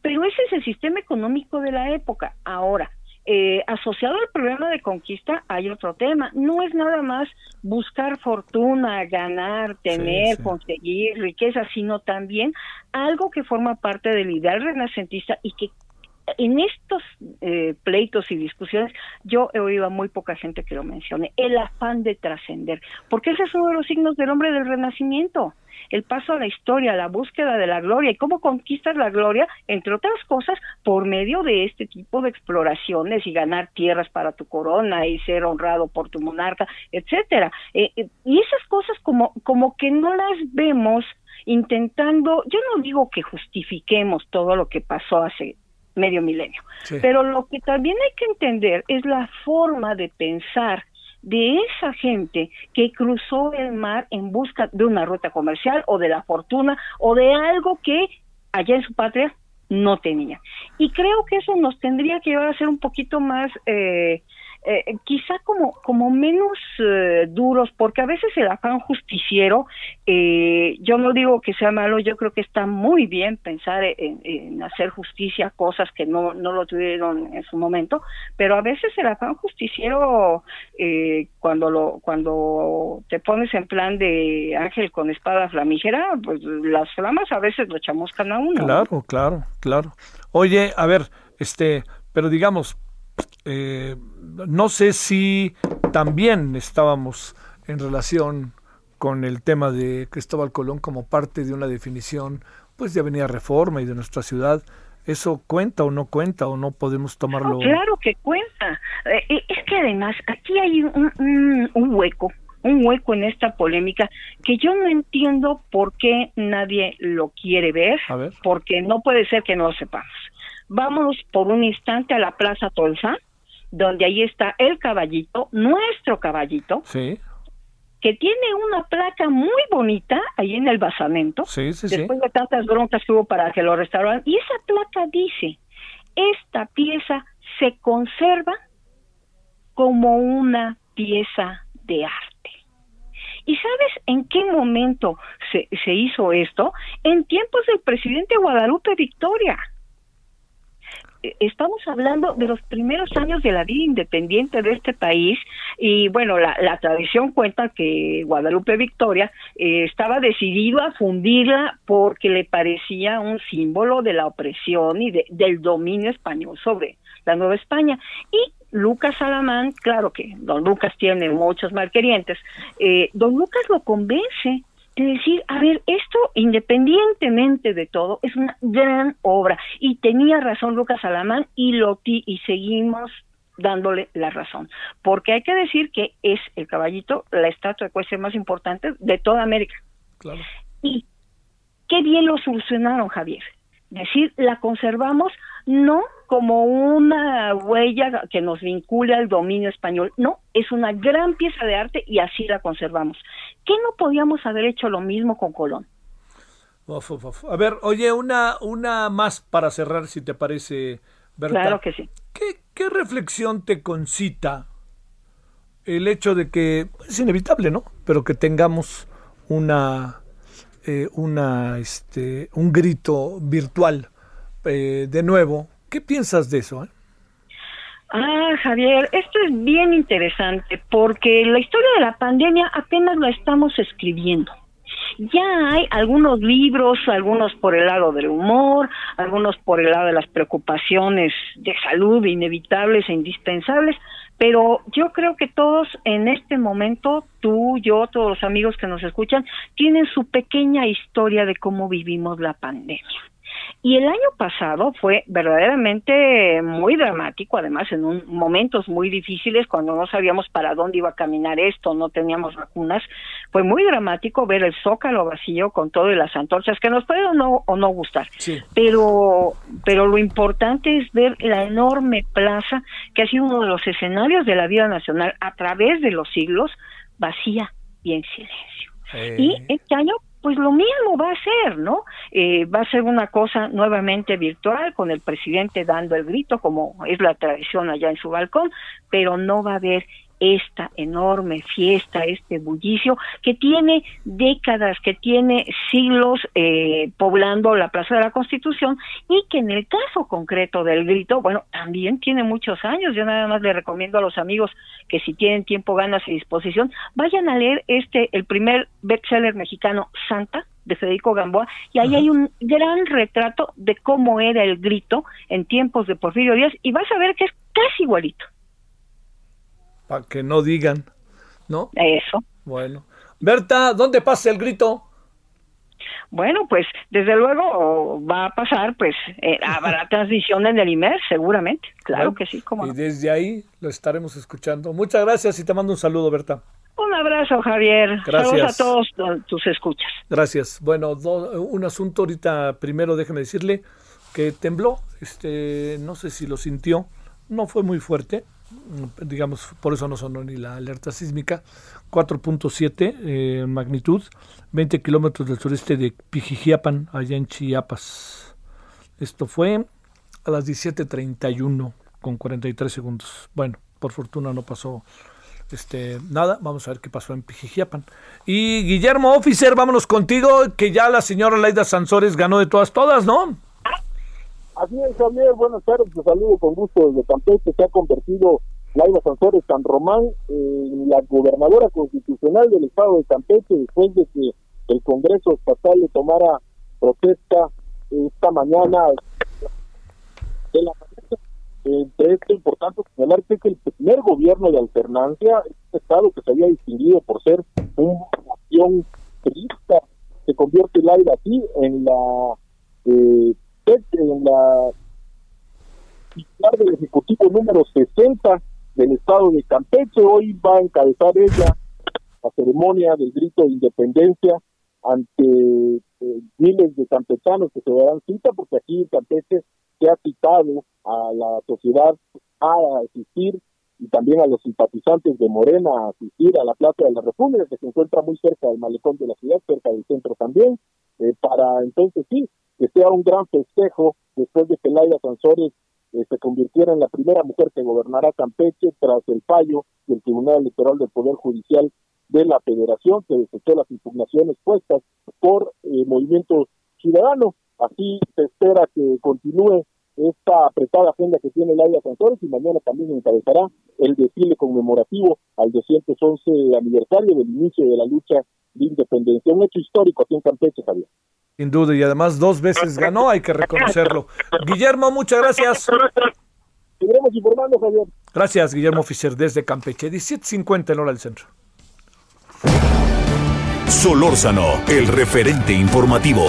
Speaker 9: pero ese es el sistema económico de la época. Ahora, eh, asociado al problema de conquista hay otro tema. No es nada más buscar fortuna, ganar, tener, conseguir riqueza, sino también algo que forma parte del ideal renacentista y que en estos eh, pleitos y discusiones yo he oído a muy poca gente que lo mencione, el afán de trascender, porque ese es uno de los signos del hombre del renacimiento el paso a la historia, la búsqueda de la gloria y cómo conquistas la gloria, entre otras cosas, por medio de este tipo de exploraciones y ganar tierras para tu corona y ser honrado por tu monarca, etcétera. Eh, eh, y esas cosas como, como que no las vemos intentando, yo no digo que justifiquemos todo lo que pasó hace medio milenio,
Speaker 5: Sí.
Speaker 9: pero lo que también hay que entender es la forma de pensar de esa gente que cruzó el mar en busca de una ruta comercial o de la fortuna o de algo que allá en su patria no tenía. Y creo que eso nos tendría que llevar a ser un poquito más, eh, eh, quizá como, como menos eh, duros, porque a veces el afán justiciero, eh, yo no digo que sea malo, yo creo que está muy bien pensar en, en hacer justicia cosas que no, no lo tuvieron en su momento, pero a veces el afán justiciero, eh, cuando, lo, cuando te pones en plan de ángel con espada flamígera, pues las flamas a veces lo chamuscan a uno. ¿no?
Speaker 5: Claro, claro, claro. Oye, a ver, este, pero digamos, eh, no sé si también estábamos en relación con el tema de Cristóbal Colón como parte de una definición, pues de Avenida Reforma y de nuestra ciudad. ¿Eso cuenta o no cuenta o no podemos tomarlo?
Speaker 9: No, claro que cuenta. Eh, es que además aquí hay un, un, un hueco, un hueco en esta polémica que yo no entiendo por qué nadie lo quiere ver,
Speaker 5: ver.
Speaker 9: porque no puede ser que no lo sepamos. Vamos por un instante a la Plaza Tolsa, donde ahí está el caballito, nuestro caballito,
Speaker 5: Sí,
Speaker 9: que tiene una placa muy bonita ahí en el basamento,
Speaker 5: sí, sí, sí.
Speaker 9: después de tantas broncas que hubo para que lo restauraran. Y esa placa dice, esta pieza se conserva como una pieza de arte. ¿Y sabes en qué momento se, se hizo esto? En tiempos del presidente Guadalupe Victoria. Estamos hablando de los primeros años de la vida independiente de este país y bueno, la, la tradición cuenta que Guadalupe Victoria eh, estaba decidido a fundirla porque le parecía un símbolo de la opresión y de- del dominio español sobre la Nueva España. Y Lucas Alamán, claro que don Lucas tiene muchos malquerientes, eh, don Lucas lo convence de decir, a ver, esto independientemente de todo es una gran obra y tenía razón Lucas Alamán y lo ti- y seguimos dándole la razón, porque hay que decir que es el caballito, la estatua de ecuestre más importante de toda América.
Speaker 5: Claro.
Speaker 9: Y qué bien lo solucionaron, Javier. Decir, la conservamos no como una huella que nos vincula al dominio español, no, es una gran pieza de arte y así la conservamos. ¿Qué no podíamos haber hecho lo mismo con Colón?
Speaker 5: Uf, uf, uf. A ver, oye, una, una más para cerrar, si te parece, Berta.
Speaker 9: Claro que sí.
Speaker 5: ¿Qué, qué reflexión te concita el hecho de que es inevitable, ¿no? Pero que tengamos una, eh, una, este, un grito virtual eh, de nuevo. ¿Qué piensas de eso? eh?
Speaker 9: Ah, Javier, esto es bien interesante porque la historia de la pandemia apenas la estamos escribiendo. Ya hay algunos libros, algunos por el lado del humor, algunos por el lado de las preocupaciones de salud inevitables e indispensables, pero yo creo que todos en este momento, tú, yo, todos los amigos que nos escuchan, tienen su pequeña historia de cómo vivimos la pandemia. Y el año pasado fue verdaderamente muy dramático, además en un, momentos muy difíciles cuando no sabíamos para dónde iba a caminar esto, no teníamos vacunas. Fue muy dramático ver el zócalo vacío con todo y las antorchas que nos puede o no o no gustar.
Speaker 5: Sí.
Speaker 9: Pero pero lo importante es ver la enorme plaza que ha sido uno de los escenarios de la vida nacional a través de los siglos vacía y en silencio.
Speaker 5: Eh,
Speaker 9: Y este año, pues lo mismo va a ser, ¿no? Eh, va a ser una cosa nuevamente virtual, con el presidente dando el grito, como es la tradición allá en su balcón, pero no va a haber esta enorme fiesta, este bullicio que tiene décadas, que tiene siglos eh, poblando la Plaza de la Constitución y que en el caso concreto del grito, bueno, también tiene muchos años. Yo nada más le recomiendo a los amigos que si tienen tiempo, ganas y disposición, vayan a leer este, el primer bestseller mexicano, Santa, de Federico Gamboa, y ahí hay un gran retrato de cómo era el grito en tiempos de Porfirio Díaz, y vas a ver que es casi igualito.
Speaker 5: Para que no digan, ¿no?
Speaker 9: Eso.
Speaker 5: Bueno. Berta, ¿dónde pasa el grito?
Speaker 9: Bueno, pues desde luego va a pasar, pues eh, habrá transmisión en el IMER, seguramente. Claro
Speaker 5: Bueno,
Speaker 9: que sí, como
Speaker 5: Y desde ahí lo estaremos escuchando. Muchas gracias y te mando un saludo, Berta.
Speaker 9: Un abrazo, Javier.
Speaker 5: Gracias.
Speaker 9: Saludos a todos tus escuchas.
Speaker 5: Gracias. Bueno, un asunto ahorita, primero déjeme decirle que tembló, este, no sé si lo sintió, no fue muy fuerte, digamos, por eso no sonó ni la alerta sísmica, 4.7 eh, magnitud, 20 kilómetros del sureste de Pijijiapan, allá en Chiapas. Esto fue a las 17.31 con 43 segundos. Bueno, por fortuna no pasó este, nada, vamos a ver qué pasó en Pijijiapan. Y Guillermo Officer, vámonos contigo, que ya la señora Laida Sansores ganó de todas, todas, ¿no?
Speaker 10: Así es, Javier, buenas tardes, te saludo con gusto desde Campeche, se ha convertido Laida Sansores San Román en la gobernadora constitucional del estado de Campeche después de que el Congreso Estatal le tomara protesta esta mañana. De la entre esto importante señalar que es el primer gobierno de alternancia, este estado que se había distinguido por ser una nación triste, se convierte el así en la eh, en la titular del ejecutivo número 60 del estado de Campeche. Hoy va a encabezar ella la ceremonia del grito de independencia ante eh, miles de campechanos que se darán cita porque aquí en Campeche se ha citado a la sociedad a asistir y también a los simpatizantes de Morena a asistir a la Plaza de la República, que se encuentra muy cerca del malecón de la ciudad, cerca del centro también, eh, para entonces sí, que sea un gran festejo después de que Laila Sansores eh, se convirtiera en la primera mujer que gobernará Campeche tras el fallo del Tribunal Electoral del Poder Judicial de la Federación, que desechó las impugnaciones puestas por el Movimiento Ciudadano. Así se espera que continúe esta apretada agenda que tiene Laia Sansores y mañana también encabezará el desfile conmemorativo al 211 aniversario del inicio de la lucha de independencia. Un hecho histórico aquí en Campeche, Javier.
Speaker 5: Sin duda, y además dos veces ganó, hay que reconocerlo. Guillermo, muchas gracias.
Speaker 10: Seguiremos informando, Javier.
Speaker 5: Gracias, Guillermo Fischer, desde Campeche, 17.50 en hora del centro.
Speaker 4: Solórzano, el referente informativo.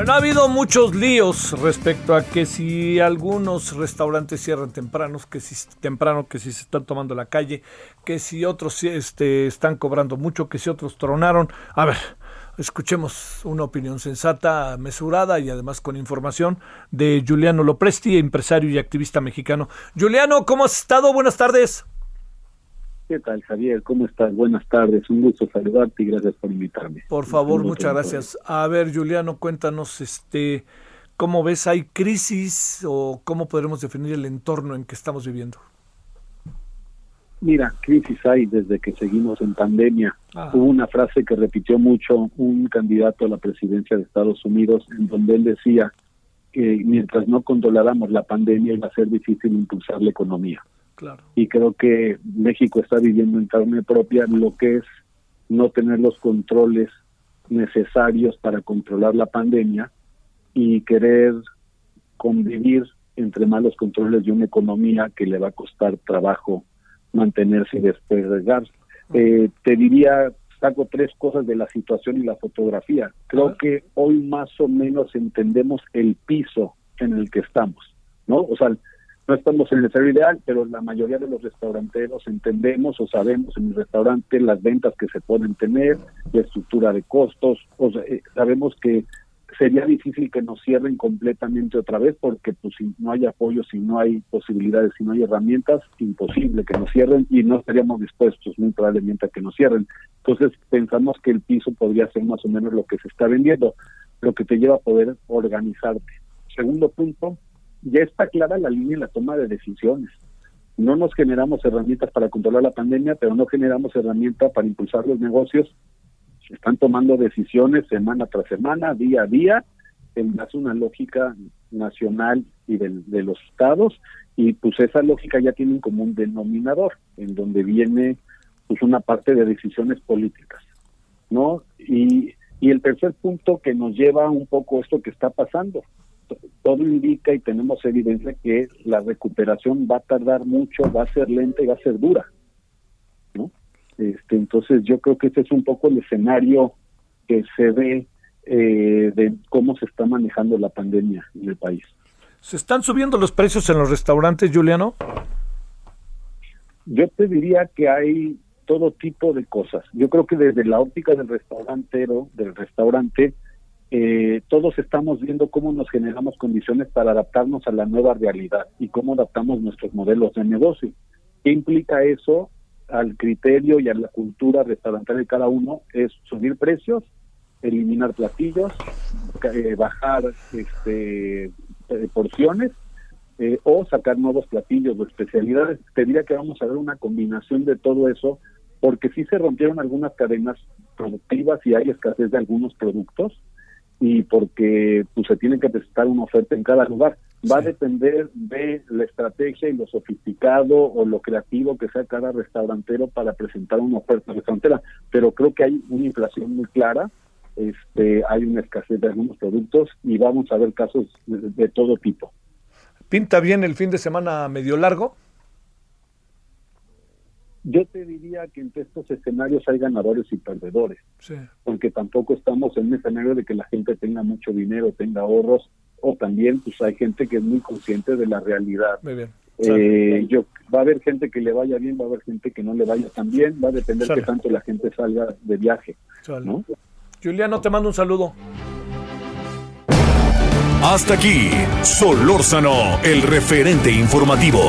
Speaker 5: Bueno, ha habido muchos líos respecto a que si algunos restaurantes cierran temprano, que si temprano, que si se están tomando la calle, que si otros este, están cobrando mucho, que si otros tronaron. A ver, escuchemos una opinión sensata, mesurada y además con información de Juliano Lopresti, empresario y activista mexicano. Juliano, ¿cómo has estado? Buenas tardes.
Speaker 11: ¿Qué tal, Javier? ¿Cómo estás? Buenas tardes. Un gusto saludarte y gracias por invitarme.
Speaker 5: Por favor, muchas gracias. A ver, Juliano, cuéntanos, este, ¿cómo ves? ¿Hay crisis o cómo podremos definir el entorno en que estamos viviendo?
Speaker 11: Mira, crisis hay desde que seguimos en pandemia. Ah. Hubo una frase que repitió mucho un candidato a la presidencia de Estados Unidos, en donde él decía que mientras no controláramos la pandemia iba a ser difícil impulsar la economía. Y creo que México está viviendo en carne propia lo que es no tener los controles necesarios para controlar la pandemia y querer convivir entre malos controles de una economía que le va a costar trabajo mantenerse y despegar. Eh, te diría, saco tres cosas de la situación y la fotografía. Creo que hoy más o menos entendemos el piso en el que estamos, ¿no? O sea, no estamos en el ser ideal, pero la mayoría de los restauranteros entendemos o sabemos en el restaurante las ventas que se pueden tener, la estructura de costos, o eh, sabemos que sería difícil que nos cierren completamente otra vez porque pues si no hay apoyo, si no hay posibilidades, si no hay herramientas, imposible que nos cierren y no estaríamos dispuestos muy probablemente a que nos cierren. Entonces pensamos que el piso podría ser más o menos lo que se está vendiendo, lo que te lleva a poder organizarte. Segundo punto, ya está clara la línea en la toma de decisiones. No nos generamos herramientas para controlar la pandemia, pero no generamos herramientas para impulsar los negocios. Se están tomando decisiones semana tras semana, día a día, en base una lógica nacional y de los estados, y pues esa lógica ya tiene un común denominador, en donde viene pues una parte de decisiones políticas, ¿no? Y, y el tercer punto que nos lleva un poco esto que está pasando, todo indica y tenemos evidencia que la recuperación va a tardar mucho, va a ser lenta y va a ser dura. ¿no? Este, entonces yo creo que este es un poco el escenario que se ve eh, de cómo se está manejando la pandemia en el país.
Speaker 5: ¿Se están subiendo los precios en los restaurantes, Juliano?
Speaker 11: Yo te diría que hay todo tipo de cosas. Yo creo que desde la óptica del restaurantero, del restaurante, eh, todos estamos viendo cómo nos generamos condiciones para adaptarnos a la nueva realidad y cómo adaptamos nuestros modelos de negocio. ¿Qué implica eso al criterio y a la cultura restaurantera de cada uno? Es subir precios, eliminar platillos, eh, bajar este, eh, porciones eh, o sacar nuevos platillos o especialidades. Te diría que vamos a ver una combinación de todo eso porque sí se rompieron algunas cadenas productivas y hay escasez de algunos productos y porque pues, se tiene que presentar una oferta en cada lugar. Va a depender de la estrategia y lo sofisticado o lo creativo que sea cada restaurantero para presentar una oferta restaurantera, pero creo que hay una inflación muy clara, este, hay una escasez de algunos productos y vamos a ver casos de todo tipo.
Speaker 5: ¿Pinta bien el fin de semana medio largo?
Speaker 11: Yo te diría que entre estos escenarios hay ganadores y perdedores, sí. porque tampoco estamos en un escenario de que la gente tenga mucho dinero, tenga ahorros, o también pues hay gente que es muy consciente de la realidad.
Speaker 5: Muy bien.
Speaker 11: Eh, yo, va a haber gente que le vaya bien, va a haber gente que no le vaya tan bien, va a depender de tanto la gente salga de viaje. ¿no?
Speaker 5: Juliano, te mando un saludo.
Speaker 4: Hasta aquí, Solórzano, el referente informativo.